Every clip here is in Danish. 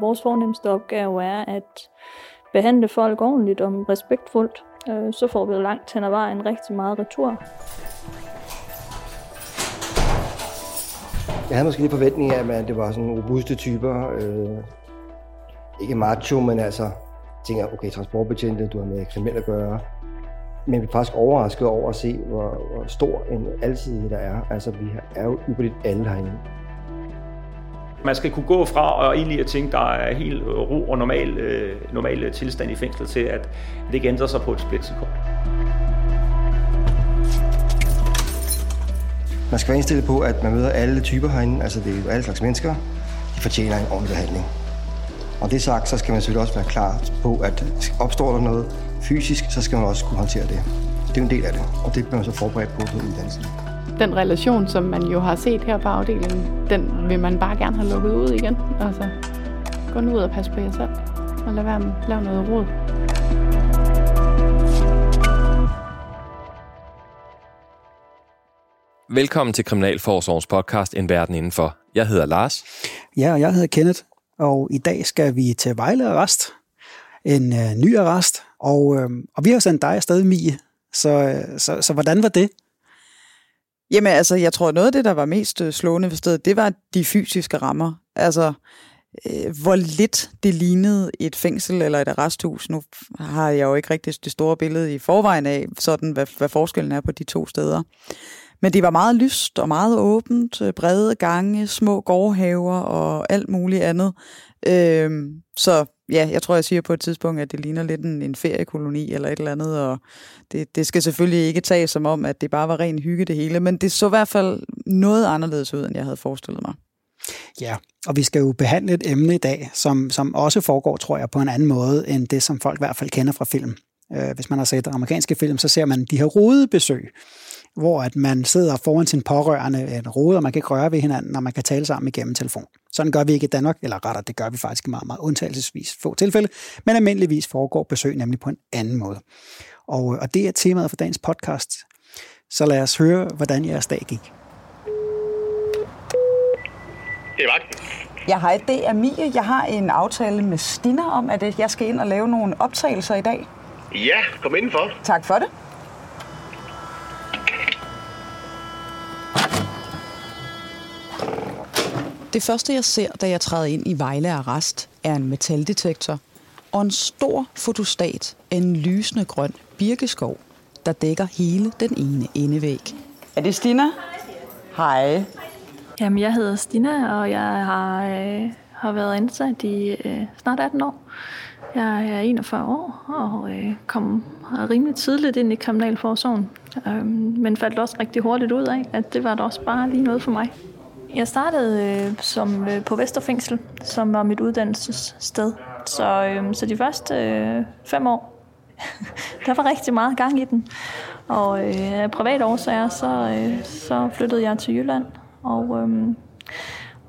Vores fornemmeste opgave er at behandle folk ordentligt og respektfuldt. Øh, så får vi langt hen ad vejen rigtig meget retur. Jeg havde måske lidt forventning af, at det var sådan robuste typer. Øh, ikke macho, men altså tænker, okay, transportbetjente, du har med kriminelle at gøre. Men vi er faktisk overrasket over at se, hvor, hvor stor en alsidighed der er. Altså, vi er jo ypperligt alle herinde. Man skal kunne gå fra og egentlig at tænke, der er helt ro og normal, øh, normal øh, tilstand i fængslet til, at det ikke ændrer sig på et splitsekund. Man skal være indstillet på, at man møder alle typer herinde. Altså, det er jo alle slags mennesker. De fortjener en ordentlig behandling. Og det sagt, så skal man selvfølgelig også være klar på, at opstår der noget fysisk, så skal man også kunne håndtere det. Det er en del af det, og det bliver man så forberedt på på uddannelsen. Den relation, som man jo har set her på afdelingen, den vil man bare gerne have lukket ud igen. Altså, gå nu ud og passe på jer selv, og lad være med at lave noget råd. Velkommen til Kriminalforsorgens podcast En Verden Indenfor. Jeg hedder Lars. Ja, og jeg hedder Kenneth, og i dag skal vi til Vejle Arrest. En øh, ny arrest, og, øh, og vi har sendt dig afsted, Mie. Så, øh, så, så hvordan var det? Jamen altså, jeg tror, noget af det, der var mest øh, slående ved stedet, det var de fysiske rammer. Altså, øh, hvor lidt det lignede et fængsel eller et arresthus. Nu har jeg jo ikke rigtig det store billede i forvejen af, sådan hvad, hvad forskellen er på de to steder. Men det var meget lyst og meget åbent, øh, brede gange, små gårdhaver og alt muligt andet. Øh, så ja, jeg tror, jeg siger på et tidspunkt, at det ligner lidt en, en feriekoloni eller et eller andet, og det, det skal selvfølgelig ikke tages som om, at det bare var ren hygge det hele, men det så i hvert fald noget anderledes ud, end jeg havde forestillet mig. Ja, og vi skal jo behandle et emne i dag, som, som også foregår, tror jeg, på en anden måde, end det, som folk i hvert fald kender fra film. Øh, hvis man har set amerikanske film, så ser man de her rodebesøg, hvor at man sidder foran sin pårørende øh, en rode, og man kan ikke røre ved hinanden, og man kan tale sammen igennem telefon. Sådan gør vi ikke i Danmark, eller rettere, det gør vi faktisk i meget, meget undtagelsesvis få tilfælde, men almindeligvis foregår besøg nemlig på en anden måde. Og, og det er temaet for dagens podcast. Så lad os høre, hvordan jeres dag gik. Det er. Ja, hej, det er Mie. Jeg har en aftale med Stina om, at jeg skal ind og lave nogle optagelser i dag. Ja, kom indenfor. Tak for det. Det første, jeg ser, da jeg træder ind i Vejle Arrest, er en metaldetektor og en stor fotostat af en lysende grøn birkeskov, der dækker hele den ene endevæg. Er det Stina? Hej. Jamen, jeg hedder Stina, og jeg har, øh, har været ansat i øh, snart 18 år. Jeg er 41 år og øh, kom rimelig tidligt ind i kriminalforsorgen, øh, men faldt også rigtig hurtigt ud af, at det var da også bare lige noget for mig. Jeg startede øh, som øh, på Vesterfængsel, som var mit uddannelsessted. Så, øh, så de første øh, fem år, der var rigtig meget gang i den. Og øh, af private årsager, så, øh, så flyttede jeg til Jylland og, øh,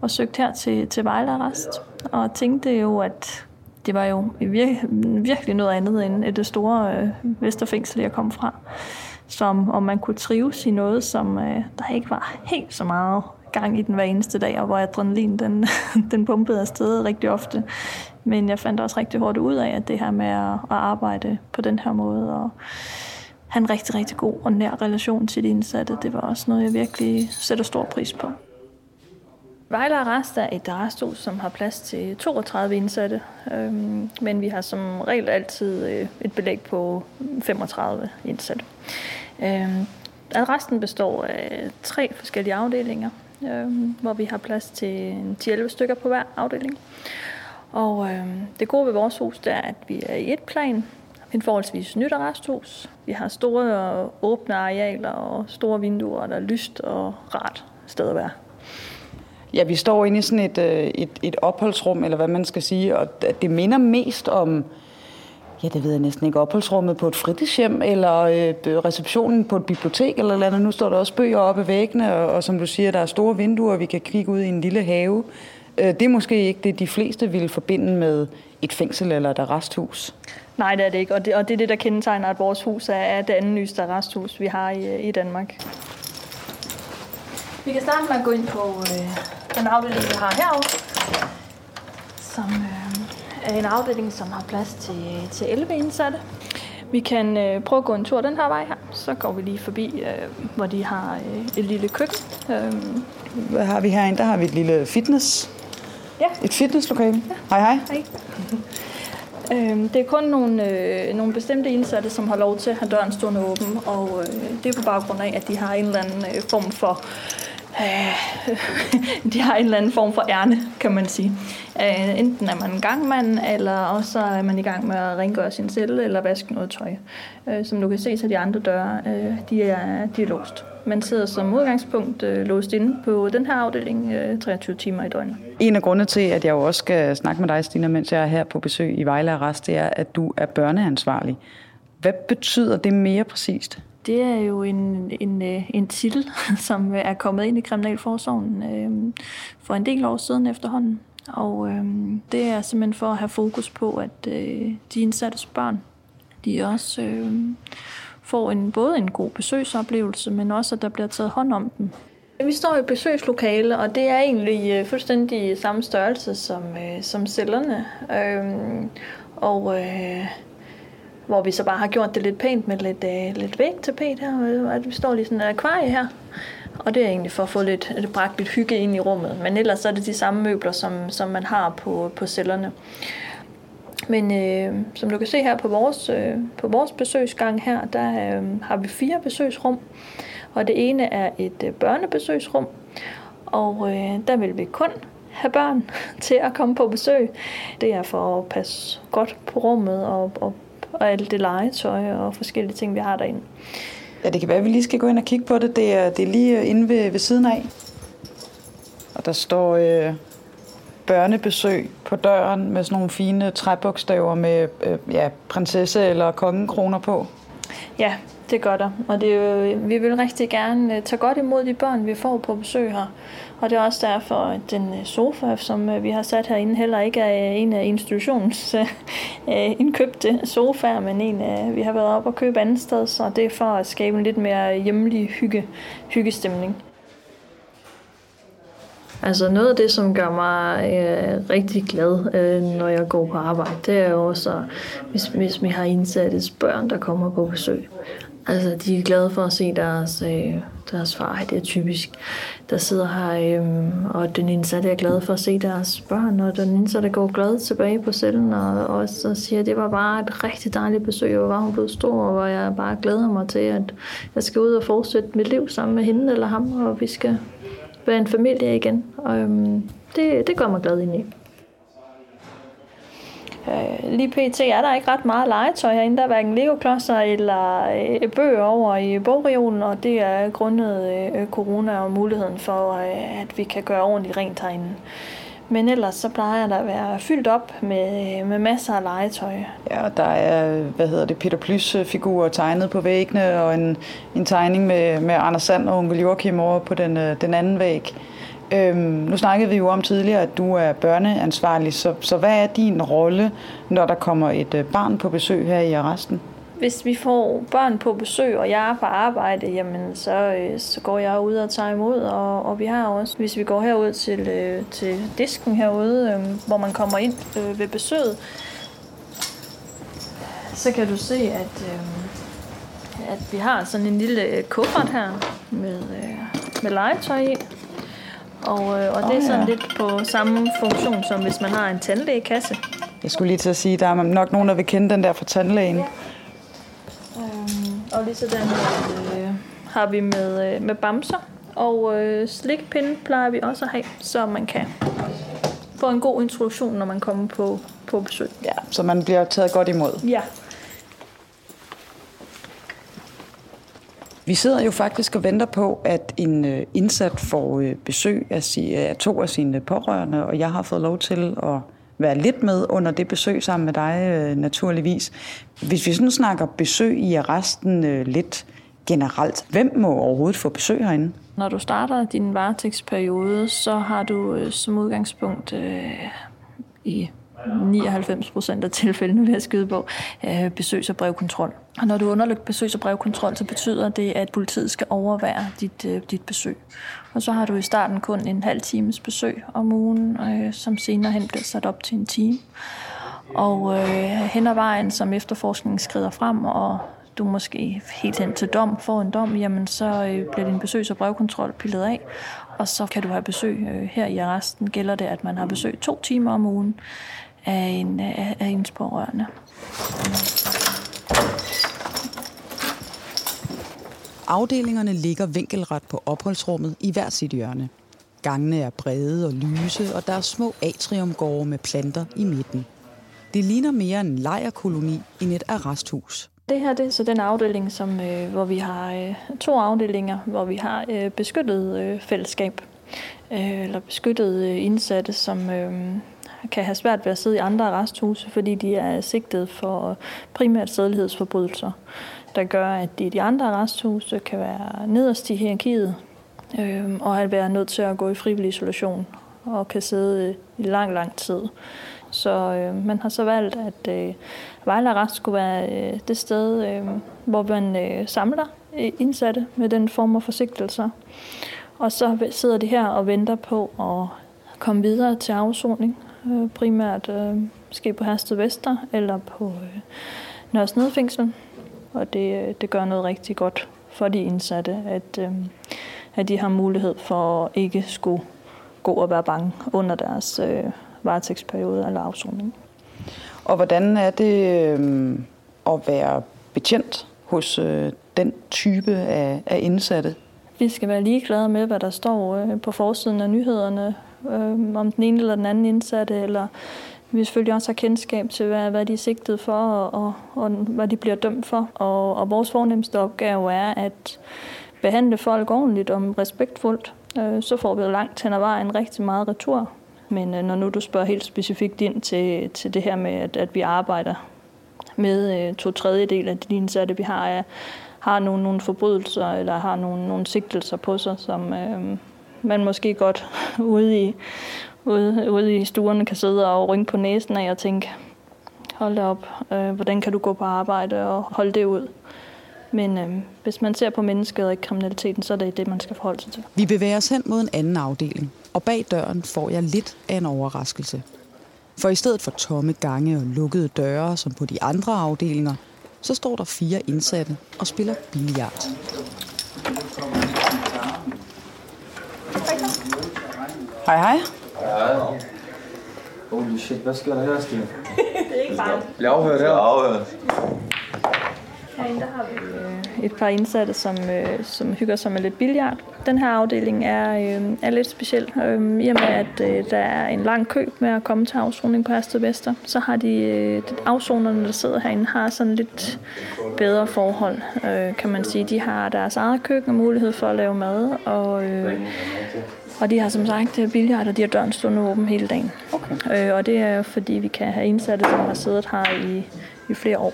og søgte her til, til Vejle Arrest. Og tænkte jo, at det var jo vir- virkelig noget andet end det store øh, Vesterfængsel, jeg kom fra. Som om man kunne trives i noget, som øh, der ikke var helt så meget gang i den hver eneste dag, og hvor adrenalin den, den pumpede afsted rigtig ofte. Men jeg fandt også rigtig hårdt ud af, at det her med at, at arbejde på den her måde, og have en rigtig, rigtig god og nær relation til de indsatte, det var også noget, jeg virkelig sætter stor pris på. Vejle Arrest er et arresthus, som har plads til 32 indsatte, øhm, men vi har som regel altid øh, et belæg på 35 indsatte. Øhm, arresten består af tre forskellige afdelinger, øh, hvor vi har plads til 10-11 stykker på hver afdeling. Og øh, det gode ved vores hus, det er, at vi er i et plan, en forholdsvis nyt arresthus. Vi har store og åbne arealer og store vinduer, der er lyst og rart sted at være. Ja, vi står inde i sådan et, øh, et, et opholdsrum, eller hvad man skal sige, og det minder mest om, ja, det ved jeg næsten ikke, opholdsrummet på et fritidshjem, eller øh, receptionen på et bibliotek, eller eller andet. Nu står der også bøger oppe i væggene, og, og som du siger, der er store vinduer, og vi kan kigge ud i en lille have. Øh, det er måske ikke det, de fleste ville forbinde med et fængsel eller et arresthus. Nej, det er det ikke, og det, og det er det, der kendetegner, at vores hus er, er det andet nyeste arresthus, vi har i, i Danmark. Vi kan starte med at gå ind på øh, den afdeling, vi har herovre, som, øh, en afdeling, som har plads til, til 11 indsatte. Vi kan øh, prøve at gå en tur den her vej her. Så går vi lige forbi, øh, hvor de har øh, et lille køkken. Øh, Hvad har vi herinde? Der har vi et lille fitness. Ja. Et fitnesslokale. Ja. Hej, hej. Hej. Øh, det er kun nogle, øh, nogle bestemte indsatte, som har lov til at have døren stående åben, og øh, det er på baggrund af, at de har en eller anden øh, form for øh, Øh, de har en eller anden form for ærne, kan man sige. Øh, enten er man gangmand, eller også er man i gang med at rengøre sin celle eller vaske noget tøj. Øh, som du kan se, så de andre døre, øh, de, er, de er låst. Man sidder som udgangspunkt øh, låst inde på den her afdeling øh, 23 timer i døgnet. En af grundene til, at jeg jo også skal snakke med dig, Stina, mens jeg er her på besøg i Vejle Arrest, det er, at du er børneansvarlig. Hvad betyder det mere præcist? Det er jo en, en, øh, en titel, som øh, er kommet ind i Kriminalforsorgen øh, for en del år siden efterhånden. Og øh, det er simpelthen for at have fokus på, at øh, de indsattes børn, de også øh, får en, både en god besøgsoplevelse, men også at der bliver taget hånd om dem. Vi står i et besøgslokale, og det er egentlig øh, fuldstændig samme størrelse som, øh, som cellerne. Øh, og øh, hvor vi så bare har gjort det lidt pænt med lidt, øh, lidt vægtapet her, og at vi står lige sådan en akvarie her. Og det er egentlig for at få lidt, lidt bragt lidt hygge ind i rummet. Men ellers er det de samme møbler, som, som man har på, på cellerne. Men øh, som du kan se her på vores, øh, på vores besøgsgang her, der øh, har vi fire besøgsrum. Og det ene er et øh, børnebesøgsrum, og øh, der vil vi kun have børn til at komme på besøg. Det er for at passe godt på rummet og, og, og alt det legetøj og forskellige ting, vi har derinde. Ja, det kan være, at vi lige skal gå ind og kigge på det. Det er, det er lige inde ved, ved siden af. Og der står øh, børnebesøg på døren med sådan nogle fine træbogstaver med øh, ja, prinsesse- eller kongekroner på. Ja, det gør der. Og det er jo, vi vil rigtig gerne øh, tage godt imod de børn, vi får på besøg her. Og det er også derfor, at den øh, sofa, som øh, vi har sat herinde, heller ikke er en af institutionens indkøbte sofaer, men en af, vi har været op og købe andet sted, så det er for at skabe en lidt mere hjemlig hygge, hyggestemning. Altså noget af det, som gør mig øh, rigtig glad, øh, når jeg går på arbejde, det er jo også, hvis, hvis vi har indsattes børn, der kommer på besøg. Altså, de er glade for at se deres, øh, deres far. Det er typisk, der sidder her, øh, og den indsatte er glad for at se deres børn, og den indsatte går glad tilbage på cellen, og, og så siger, at det var bare et rigtig dejligt besøg, og hvor hun blev stor, og hvor jeg bare glæder mig til, at jeg skal ud og fortsætte mit liv sammen med hende eller ham, og vi skal være en familie igen. Og øh, det, det gør mig glad indeni. Øh, lige pt. er der ikke ret meget legetøj herinde. Der er hverken legoklodser eller øh, bøger over i bogreolen, og det er grundet øh, corona og muligheden for, øh, at vi kan gøre ordentligt rent herinde. Men ellers så plejer der at være fyldt op med, øh, med masser af legetøj. Ja, og der er, hvad hedder det, Peter Plys-figurer øh, tegnet på væggene, og en, en tegning med, med Anders Sand og onkel Joachim over på den, øh, den anden væg. Øhm, nu snakkede vi jo om tidligere, at du er børneansvarlig, så, så hvad er din rolle, når der kommer et øh, barn på besøg her i arresten? Hvis vi får børn på besøg, og jeg er på arbejde, jamen så, øh, så går jeg ud og tager imod. Og, og vi har også, hvis vi går herud til, øh, til disken herude, øh, hvor man kommer ind øh, ved besøget, så kan du se, at, øh, at vi har sådan en lille kuffert her med, øh, med legetøj i. Og, øh, og det er sådan oh, ja. lidt på samme funktion, som hvis man har en tandlægekasse. Jeg skulle lige til at sige, at der er nok nogen, der vil kende den der fra tandlægen. Ja. Øhm, og lige sådan øh, har vi med, øh, med bamser. Og øh, slikpinde plejer vi også at have, så man kan få en god introduktion, når man kommer på, på besøg. Ja, så man bliver taget godt imod. Ja. Vi sidder jo faktisk og venter på, at en øh, indsat får øh, besøg af, to af sine pårørende, og jeg har fået lov til at være lidt med under det besøg sammen med dig, øh, naturligvis. Hvis vi sådan snakker besøg i arresten lidt generelt, hvem må overhovedet få besøg herinde? Når du starter din varetægtsperiode, så har du som udgangspunkt øh, i 99 procent af tilfældene, ved at skyde på, øh, besøgs- og brevkontrol. Og når du underlægger besøgs- og brevkontrol, så betyder det, at politiet skal overvære dit, øh, dit besøg. Og så har du i starten kun en halv times besøg om ugen, øh, som senere hen bliver sat op til en time. Og øh, hen ad vejen, som efterforskningen skrider frem, og du måske helt hen til dom, får en dom, jamen så øh, bliver din besøgs- og brevkontrol pillet af, og så kan du have besøg øh, her i arresten. Gælder det, at man har besøg to timer om ugen af, en, af, af ens pårørende. Afdelingerne ligger vinkelret på opholdsrummet i hver sit hjørne. Gangene er brede og lyse, og der er små atriumgårde med planter i midten. Det ligner mere en lejrkoloni end et arresthus. Det her det er så den afdeling, som, øh, hvor vi har øh, to afdelinger, hvor vi har øh, beskyttet øh, fællesskab, øh, eller beskyttet øh, indsatte, som øh, kan have svært ved at sidde i andre arresthuse, fordi de er sigtet for primært sædelighedsforbrydelser, der gør, at de, de andre arresthuse kan være nederst i hierarkiet, øh, og at være nødt til at gå i frivillig isolation og kan sidde øh, i lang, lang tid. Så øh, man har så valgt, at øh, Vejle Arrest skulle være øh, det sted, øh, hvor man øh, samler øh, indsatte med den form for forsigtelser. Og så sidder de her og venter på at komme videre til afsoning. Øh, primært øh, ske på Hersted Vester eller på øh, Nedfængsel. Og det, øh, det gør noget rigtig godt for de indsatte, at, øh, at de har mulighed for at ikke skulle gå og være bange under deres øh, varetægtsperiode eller afsoning. Og hvordan er det øh, at være betjent hos øh, den type af, af indsatte? Vi skal være ligeglade med, hvad der står øh, på forsiden af nyhederne, øh, om den ene eller den anden indsatte, eller vi selvfølgelig også har kendskab til, hvad, hvad de er sigtet for, og, og, og hvad de bliver dømt for. Og, og vores fornemmeste opgave er at behandle folk ordentligt og respektfuldt. Øh, så får vi langt hen ad vejen rigtig meget retur. Men øh, når nu du spørger helt specifikt ind til, til det her med, at, at vi arbejder med øh, to tredjedel af de indsatte, vi har, er, har nogle, nogle forbrydelser eller har nogle, nogle sigtelser på sig, som øh, man måske godt ude i, ude, ude i stuerne kan sidde og rynke på næsen af og tænke, hold da op, øh, hvordan kan du gå på arbejde og holde det ud? Men øh, hvis man ser på mennesket og ikke kriminaliteten, så er det det, man skal forholde sig til. Vi bevæger os hen mod en anden afdeling, og bag døren får jeg lidt af en overraskelse. For i stedet for tomme gange og lukkede døre, som på de andre afdelinger, så står der fire indsatte og spiller billiard. Hej hej. Ja. Holy shit, hvad sker der her, Stine? det er ikke bare. Bliver afhørt her? Afhørt. Herinde der har vi øh, et par indsatte, som, øh, som hygger sig med lidt billiard. Den her afdeling er, øh, er lidt speciel. Øh, I og med, at øh, der er en lang kø med at komme til afsoning på Hersted Vester, så har de øh, afsonerne, der sidder herinde, har sådan lidt bedre forhold, øh, kan man sige. De har deres eget køkken og mulighed for at lave mad, og, øh, og de har som sagt billiard, og de har døren stående åben hele dagen. Okay. Øh, og det er fordi, vi kan have indsatte, som har siddet her i, i flere år.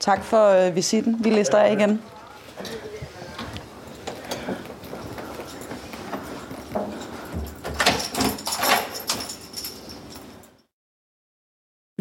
Tak for øh, visiten. Vi lister af igen.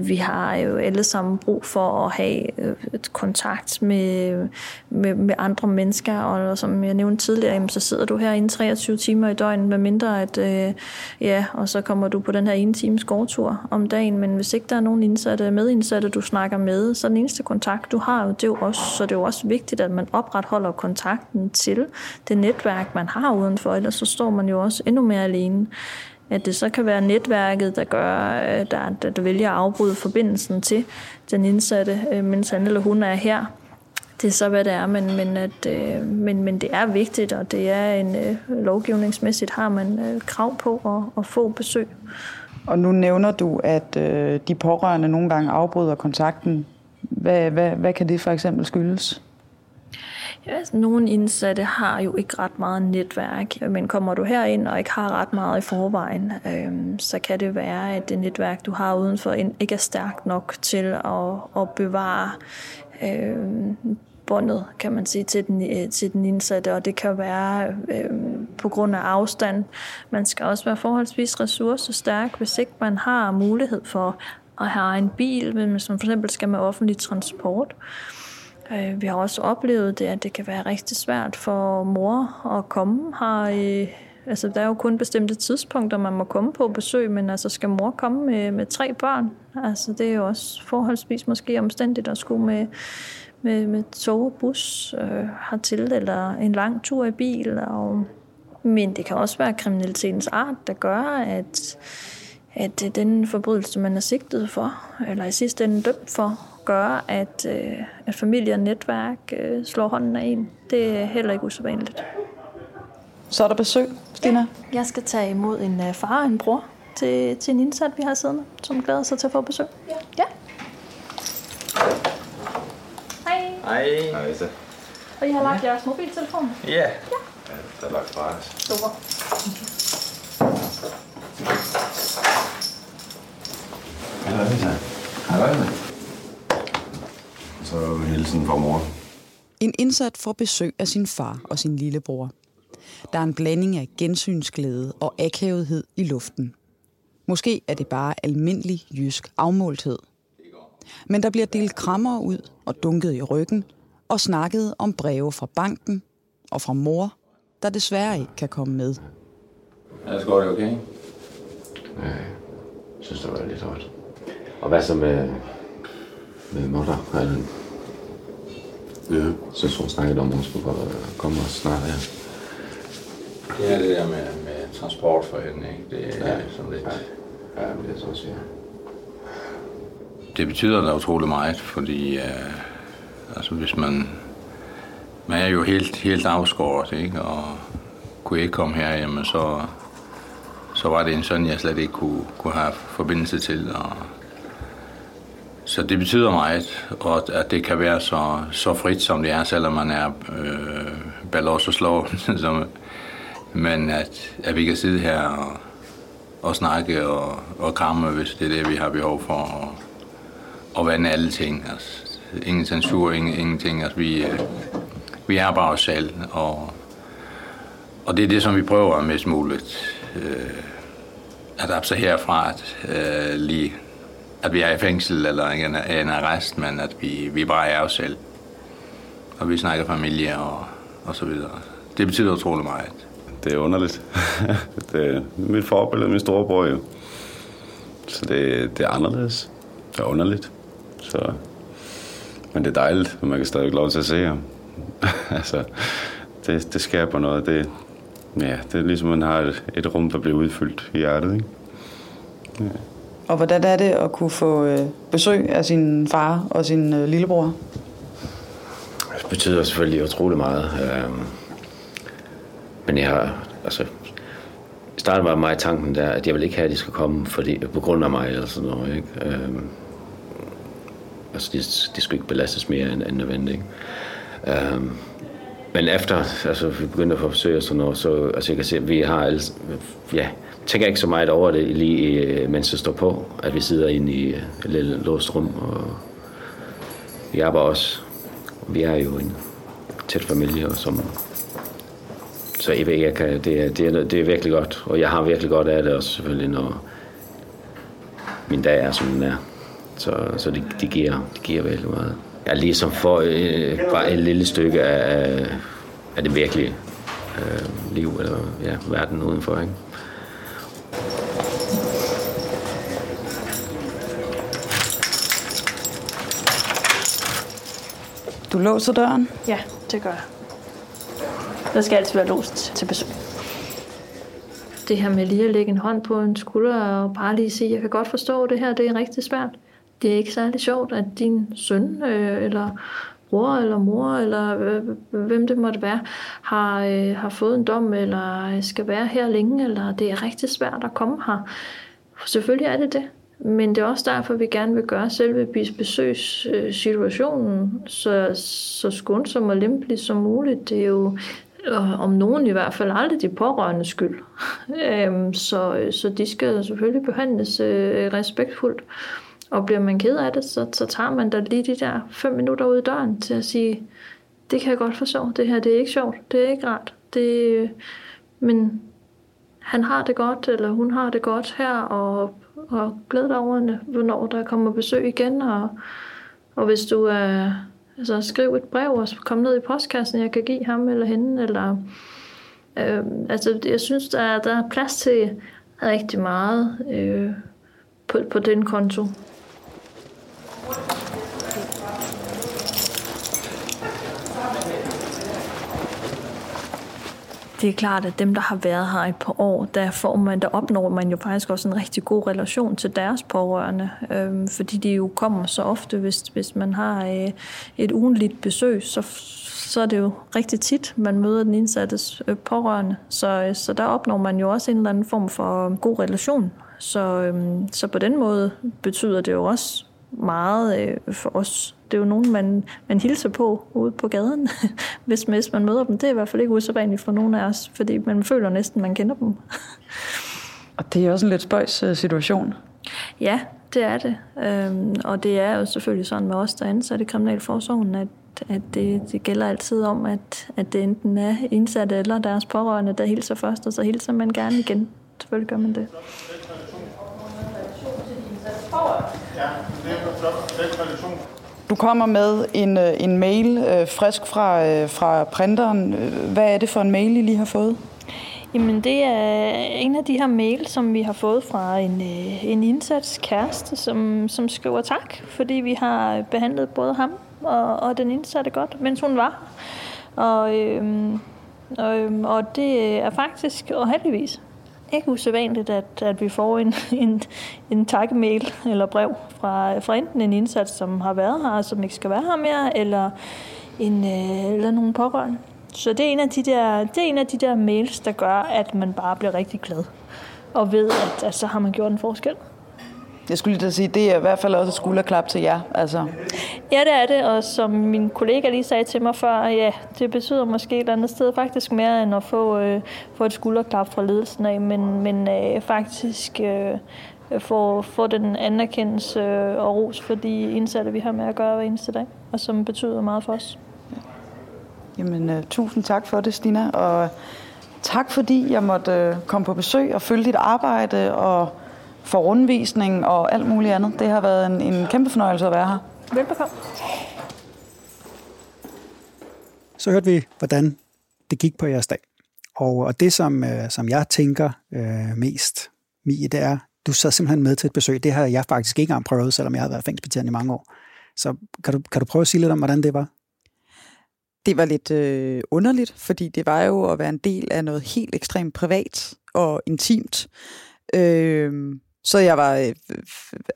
Vi har jo alle sammen brug for at have øh, et kontakt med, med, med andre mennesker, og som jeg nævnte tidligere, så sidder du her i 23 timer i døgnet, med mindre at, øh, ja, og så kommer du på den her ene times gårdtur om dagen, men hvis ikke der er nogen indsatte, medindsatte, du snakker med, så den eneste kontakt, du har, det er jo også, så det er jo også vigtigt, at man opretholder kontakten til det netværk, man har udenfor, ellers så står man jo også endnu mere alene at det så kan være netværket, der gør, øh, der, der, der vælger at afbryde forbindelsen til den indsatte, øh, mens han eller hun er her. Det er så, hvad det er, men, men, at, øh, men, men det er vigtigt, og det er en lovgivningsmæssigt har man krav på at, at få besøg. Og nu nævner du, at øh, de pårørende nogle gange afbryder kontakten. Hvad, hvad, hvad kan det for eksempel skyldes? Ja, altså, nogle indsatte har jo ikke ret meget netværk, men kommer du herind og ikke har ret meget i forvejen, øh, så kan det være, at det netværk, du har udenfor, ikke er stærkt nok til at, at bevare øh, båndet, kan man sige, til den, øh, til den indsatte, og det kan være øh, på grund af afstand. Man skal også være forholdsvis ressourcestærk, hvis ikke man har mulighed for at have en bil, hvis man for eksempel skal med offentlig transport. Øh, Øh, vi har også oplevet det, at det kan være rigtig svært for mor at komme her altså der er jo kun bestemte tidspunkter, man må komme på besøg, men altså skal mor komme med, med tre børn? Altså det er jo også forholdsvis måske omstændigt at skulle med, med, med tog og bus øh, hertil, eller en lang tur i bil. Og, men det kan også være kriminalitetens art, der gør, at, at den forbrydelse, man er sigtet for, eller i sidste ende dømt for, gør, at, øh, at familie og netværk øh, slår hånden af en. Det er heller ikke usædvanligt. Så er der besøg, Stina? Ja, jeg skal tage imod en uh, far og en bror til, til en indsat, vi har siddende, som glæder sig til at få besøg. Ja. ja. Hej. Hej. Hej. Og I har lagt jeres mobiltelefon? Ja. Ja. ja der er lagt fra os. Super. Hej så. Hej Så fra mor. En indsat får besøg af sin far og sin lillebror. Der er en blanding af gensynsglæde og akavethed i luften. Måske er det bare almindelig jysk afmålthed. Men der bliver delt krammer ud og dunket i ryggen og snakket om breve fra banken og fra mor, der desværre ikke kan komme med. Er det går det okay? Nej, jeg synes, det var lidt hårdt. Og hvad så med, med mutter? Ja. Så hun snakkede om, at hun skulle komme og snart her. Det er det der med, med transport for hende, ikke? Det er ja. sådan lidt... Ja, ja men det er så også, ja. Det betyder da utrolig meget, fordi uh, altså hvis man... Man er jo helt, helt afskåret, ikke? Og kunne ikke komme her, jamen så, så var det en sådan, jeg slet ikke kunne, kunne have forbindelse til. Og, så det betyder meget, og at det kan være så, så frit, som det er, selvom man er øh, ballos og slå, som, men at, at vi kan sidde her og, og snakke og, og kramme, hvis det er det, vi har behov for. Og, og vande alle ting. Altså, ingen censur, ingen, ingenting. Altså, vi, øh, vi er bare os selv. Og, og det er det, som vi prøver mest muligt. Øh, at abstrahere herfra, at, øh, lige, at vi er i fængsel eller en, en arrest, men at vi, vi bare er os selv. Og vi snakker familie og, og så videre. Det betyder utrolig meget det er underligt. det er mit forbillede, min storebror jo. Så det, det er anderledes. Det er underligt. Så, men det er dejligt, at man kan stadig lov til at se ham. altså, det, det skaber noget. Det, ja, det er ligesom, man har et, et rum, der bliver udfyldt i hjertet. Ikke? Ja. Og hvordan er det at kunne få øh, besøg af sin far og sin øh, lillebror? Det betyder selvfølgelig utrolig meget. Øhm, men jeg har, altså, i starten var mig tanken der, at jeg vil ikke have, at de skal komme fordi, på grund af mig eller sådan noget. Ikke? Øhm, altså, de, de skulle ikke belastes mere end, end nødvendigt. Ikke? Øhm, men efter, altså, vi begyndte at få besøg og sådan noget, så altså, jeg kan se, at vi har alle, ja, tænker ikke så meget over det lige øh, mens det står på, at vi sidder inde i øh, et lille låst rum, og vi arbejder også. Vi er jo en tæt familie, og som så jeg, jeg kan, det, er, det, er, det er virkelig godt, og jeg har virkelig godt af det også selvfølgelig, når min dag er, som den er. Så, så det, det, giver, det giver virkelig meget. Jeg er ligesom for øh, bare et lille stykke af, af det virkelige øh, liv, eller ja, verden udenfor. Ikke? Du låser døren? Ja, det gør jeg. Der skal altid være låst til besøg. Det her med lige at lægge en hånd på en skulder og bare lige sige, jeg kan godt forstå det her, det er rigtig svært. Det er ikke særlig sjovt, at din søn øh, eller bror eller mor eller øh, hvem det måtte være, har, øh, har fået en dom eller skal være her længe, eller det er rigtig svært at komme her. Selvfølgelig er det det. Men det er også derfor, vi gerne vil gøre selve besøgssituationen øh, så, så skånsom og lempelig som muligt. Det er jo øh, om nogen i hvert fald aldrig de pårørende skyld. Øhm, så, så de skal selvfølgelig behandles øh, respektfuldt. Og bliver man ked af det, så, så tager man da lige de der fem minutter ud i døren til at sige, det kan jeg godt forstå, det her det er ikke sjovt, det er ikke rart. Det, men han har det godt, eller hun har det godt her, og, og glæd dig over, hvornår der kommer besøg igen. Og, og hvis du er Altså skriv et brev og kom ned i postkassen, jeg kan give ham eller hende, eller Øh, altså, jeg synes, der er, der er plads til rigtig meget øh, på, på den konto. Det er klart, at dem, der har været her et par år, der, får man, der opnår man jo faktisk også en rigtig god relation til deres pårørende, øh, fordi de jo kommer så ofte, hvis, hvis man har øh, et ugenligt besøg, så, så er det jo rigtig tit, man møder den indsattes øh, pårørende. Så, øh, så der opnår man jo også en eller anden form for god relation. Så, øh, så på den måde betyder det jo også meget øh, for os. Det er jo nogen, man, man hilser på ude på gaden, hvis, hvis man møder dem. Det er i hvert fald ikke usædvanligt for nogen af os, fordi man føler næsten, man kender dem. Og det er også en lidt spøjs øh, situation. Ja, det er det. Øhm, og det er jo selvfølgelig sådan med os, der er ansat i Kriminalforsorgen, at, at det, det gælder altid om, at, at det enten er indsatte eller deres pårørende, der hilser først, og så hilser man gerne igen. Selvfølgelig gør man det. Du kommer med en, øh, en mail øh, frisk fra, øh, fra printeren. Hvad er det for en mail, I lige har fået? Jamen, det er en af de her mail, som vi har fået fra en, øh, en indsatskæreste, som, som skriver tak, fordi vi har behandlet både ham og, og den indsatte godt, mens hun var. Og, øhm, og, øhm, og det er faktisk, og heldigvis, ikke usædvanligt, at, at vi får en, en, en takkemail eller brev fra, fra enten en indsats, som har været her, som ikke skal være her mere, eller, en, øh, eller nogen pårørende. Så det er, en af de der, det er en af de der mails, der gør, at man bare bliver rigtig glad. Og ved, at, at så har man gjort en forskel. Jeg skulle lige sige, det er i hvert fald også et skulderklap til jer. Altså. Ja, det er det, og som min kollega lige sagde til mig før, ja, det betyder måske et andet sted faktisk mere end at få, øh, få et skulderklap fra ledelsen af, men, men øh, faktisk øh, få, få den anerkendelse og ros for de indsatte, vi har med at gøre hver eneste dag, og som betyder meget for os. Jamen, uh, tusind tak for det, Stina, og tak fordi jeg måtte uh, komme på besøg og følge dit arbejde og for rundvisning og alt muligt andet. Det har været en, en kæmpe fornøjelse at være her. Velbekomme. Så hørte vi, hvordan det gik på jeres dag. Og, og det, som, øh, som jeg tænker øh, mest, Mie, det er, du sad simpelthen med til et besøg. Det har jeg faktisk ikke engang prøvet, selvom jeg har været fængselsbetjent i mange år. Så kan du, kan du prøve at sige lidt om, hvordan det var? Det var lidt øh, underligt, fordi det var jo at være en del af noget helt ekstremt privat og intimt. Øh, så jeg var, øh,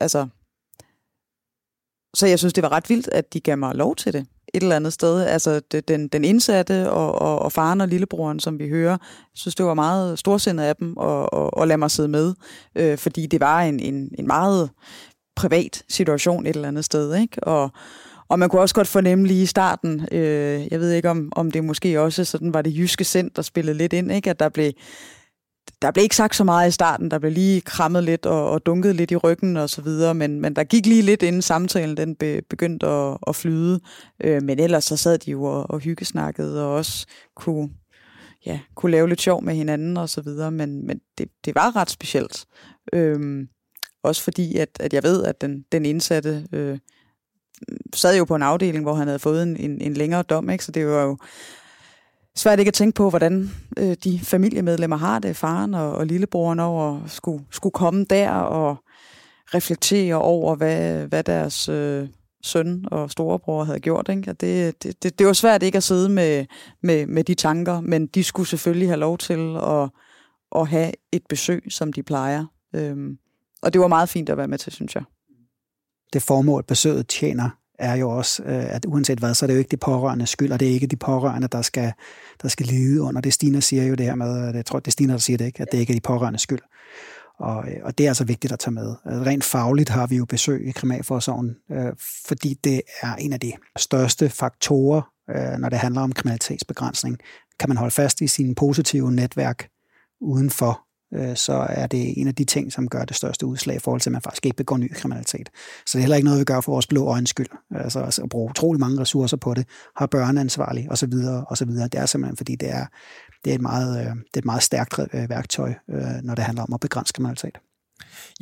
altså, så jeg synes, det var ret vildt, at de gav mig lov til det et eller andet sted. Altså den, den indsatte og, og, og faren og lillebroren, som vi hører, jeg synes, det var meget storsindet af dem at, at, at lade mig sidde med, øh, fordi det var en, en, en meget privat situation et eller andet sted. Ikke? Og, og man kunne også godt fornemme lige i starten, øh, jeg ved ikke om, om det måske også sådan var det jyske sind, der spillede lidt ind, ikke? at der blev der blev ikke sagt så meget i starten, der blev lige krammet lidt og, og dunket lidt i ryggen og så videre, men, men der gik lige lidt inden samtalen den be, begyndte at, at flyde. Øh, men ellers så sad de jo og, og hyggesnakkede og også kunne, ja, kunne lave lidt sjov med hinanden og så videre, men, men det, det var ret specielt. Øh, også fordi, at, at jeg ved, at den, den indsatte øh, sad jo på en afdeling, hvor han havde fået en, en, en længere dom, ikke? så det var jo svært ikke at tænke på, hvordan øh, de familiemedlemmer har det, faren og, og lillebroren over, skulle, skulle komme der og reflektere over, hvad, hvad deres øh, søn og storebror havde gjort. Ikke? Og det, det, det, det var svært ikke at sidde med, med, med de tanker, men de skulle selvfølgelig have lov til at, at have et besøg, som de plejer. Øhm, og det var meget fint at være med til, synes jeg. Det formål, besøget tjener, er jo også, øh, at uanset hvad, så er det jo ikke de pårørende skyld, og det er ikke de pårørende, der skal, der skal lide under det. Stina siger jo det her med, at jeg tror, det er Stina, der siger det, ikke? at det ikke er de pårørende skyld. Og, øh, og det er altså vigtigt at tage med. Øh, rent fagligt har vi jo besøg i Kriminalforsorgen, øh, fordi det er en af de største faktorer, øh, når det handler om kriminalitetsbegrænsning. Kan man holde fast i sine positive netværk uden for Øh, så er det en af de ting, som gør det største udslag i forhold til, at man faktisk ikke begår ny kriminalitet. Så det er heller ikke noget, vi gør for vores blå øjens skyld. Altså, altså at bruge utrolig mange ressourcer på det, har børneansvarlig osv. osv. Det er simpelthen, fordi det er, det er, et, meget, øh, det er et meget stærkt øh, værktøj, øh, når det handler om at begrænse kriminalitet.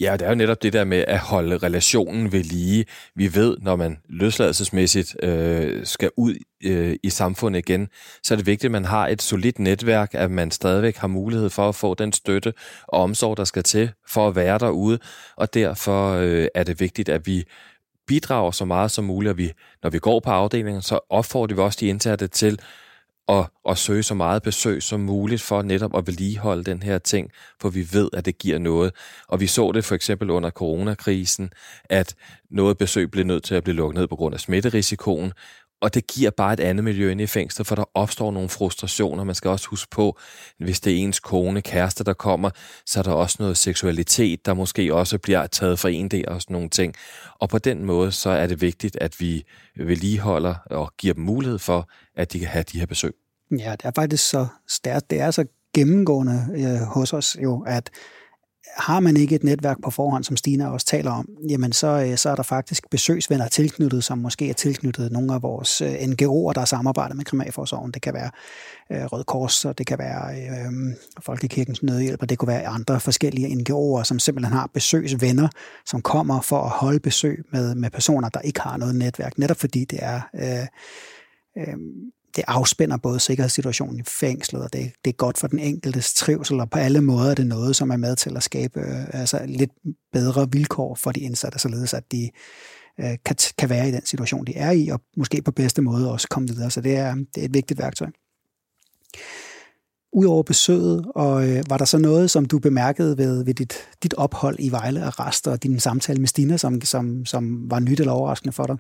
Ja, det er jo netop det der med at holde relationen ved lige. Vi ved, når man løsladelsesmæssigt øh, skal ud øh, i samfundet igen, så er det vigtigt, at man har et solidt netværk, at man stadigvæk har mulighed for at få den støtte og omsorg, der skal til for at være derude. Og derfor øh, er det vigtigt, at vi bidrager så meget som muligt, og vi, når vi går på afdelingen, så opfordrer vi også de indsatte til at, at søge så meget besøg som muligt for netop at vedligeholde den her ting, for vi ved, at det giver noget. Og vi så det for eksempel under coronakrisen, at noget besøg blev nødt til at blive lukket ned på grund af smitterisikoen, og det giver bare et andet miljø ind i fængslet, for der opstår nogle frustrationer. Man skal også huske på, hvis det er ens kone, kæreste, der kommer, så er der også noget seksualitet, der måske også bliver taget for en del og sådan nogle ting. Og på den måde, så er det vigtigt, at vi vedligeholder og giver dem mulighed for, at de kan have de her besøg. Ja, det er faktisk så stærkt. Det er så gennemgående øh, hos os jo, at har man ikke et netværk på forhånd, som Stina også taler om, jamen så, øh, så er der faktisk besøgsvenner tilknyttet, som måske er tilknyttet nogle af vores øh, NGO'er, der samarbejder med Kriminalforsorgen. Det kan være øh, Røde Kors, og det kan være øh, Folkekirkens Nødhjælp, og det kunne være andre forskellige NGO'er, som simpelthen har besøgsvenner, som kommer for at holde besøg med, med personer, der ikke har noget netværk, netop fordi det er... Øh, øh, det afspænder både sikkerhedssituationen i fængslet, og det, det er godt for den enkeltes trivsel, og på alle måder er det noget, som er med til at skabe øh, altså lidt bedre vilkår for de indsatte, således at de øh, kan, kan være i den situation, de er i, og måske på bedste måde også komme videre. Så det er, det er et vigtigt værktøj. Udover besøget, og øh, var der så noget, som du bemærkede ved, ved dit, dit ophold i Vejle Arrest og din samtale med Stina, som, som, som var nyt eller overraskende for dig?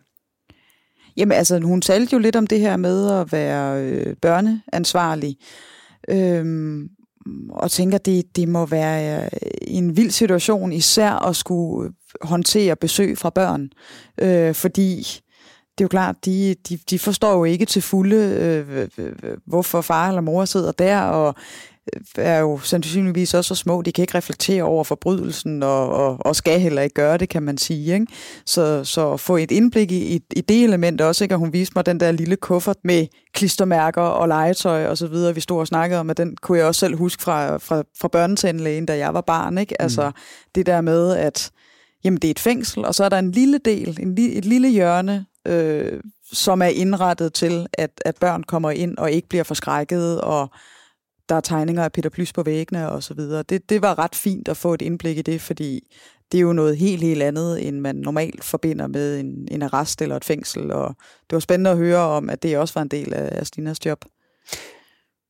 Jamen altså, hun talte jo lidt om det her med at være øh, børneansvarlig. Øhm, og tænker, det, det må være øh, en vild situation, især at skulle øh, håndtere besøg fra børn. Øh, fordi det er jo klart, de, de, de forstår jo ikke til fulde, øh, øh hvorfor far eller mor sidder der, og er jo sandsynligvis også så små, de kan ikke reflektere over forbrydelsen, og, og, og skal heller ikke gøre det, kan man sige. Ikke? Så, så få et indblik i, i, i det element også, ikke? og hun viste mig den der lille kuffert med klistermærker og legetøj og så videre, vi stod og snakkede om, at den kunne jeg også selv huske fra, fra, fra børnetandlægen, da jeg var barn. Ikke? Altså mm. det der med, at jamen, det er et fængsel, og så er der en lille del, en, et lille hjørne, øh, som er indrettet til, at, at børn kommer ind og ikke bliver forskrækket, og der er tegninger af Peter Plys på væggene og så videre. Det, det var ret fint at få et indblik i det, fordi det er jo noget helt, helt andet, end man normalt forbinder med en, en arrest eller et fængsel. Og det var spændende at høre om, at det også var en del af Stinas job.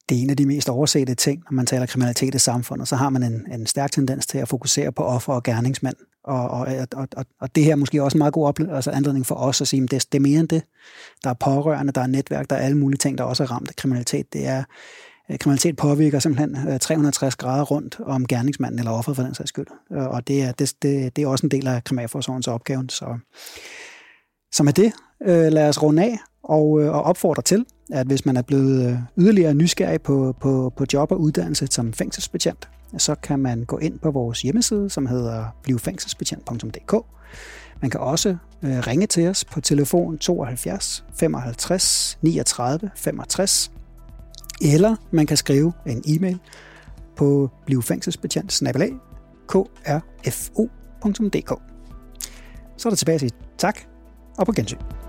Det er en af de mest oversete ting, når man taler kriminalitet i samfundet. Så har man en, en stærk tendens til at fokusere på offer og gerningsmænd. Og, og, og, og, og det her er måske også en meget god altså anledning for os at sige, at det, det er mere end det. Der er pårørende, der er netværk, der er alle mulige ting, der også er ramt af kriminalitet. Det er Øh, kriminalitet påvirker simpelthen øh, 360 grader rundt om gerningsmanden eller offeret for den sags skyld. Øh, og det er, det, det, det er også en del af kriminalforsorgens opgave. Så, så med det, lad os runde af og, og opfordre til, at hvis man er blevet yderligere nysgerrig på, på, på job og uddannelse som fængselsbetjent, så kan man gå ind på vores hjemmeside, som hedder blivfængselsbetjent.dk. Man kan også ringe til os på telefon 72 55 39 65 eller man kan skrive en e-mail på blivfængselsbetjent krfo.dk. Så er der tilbage til tak og på gensyn.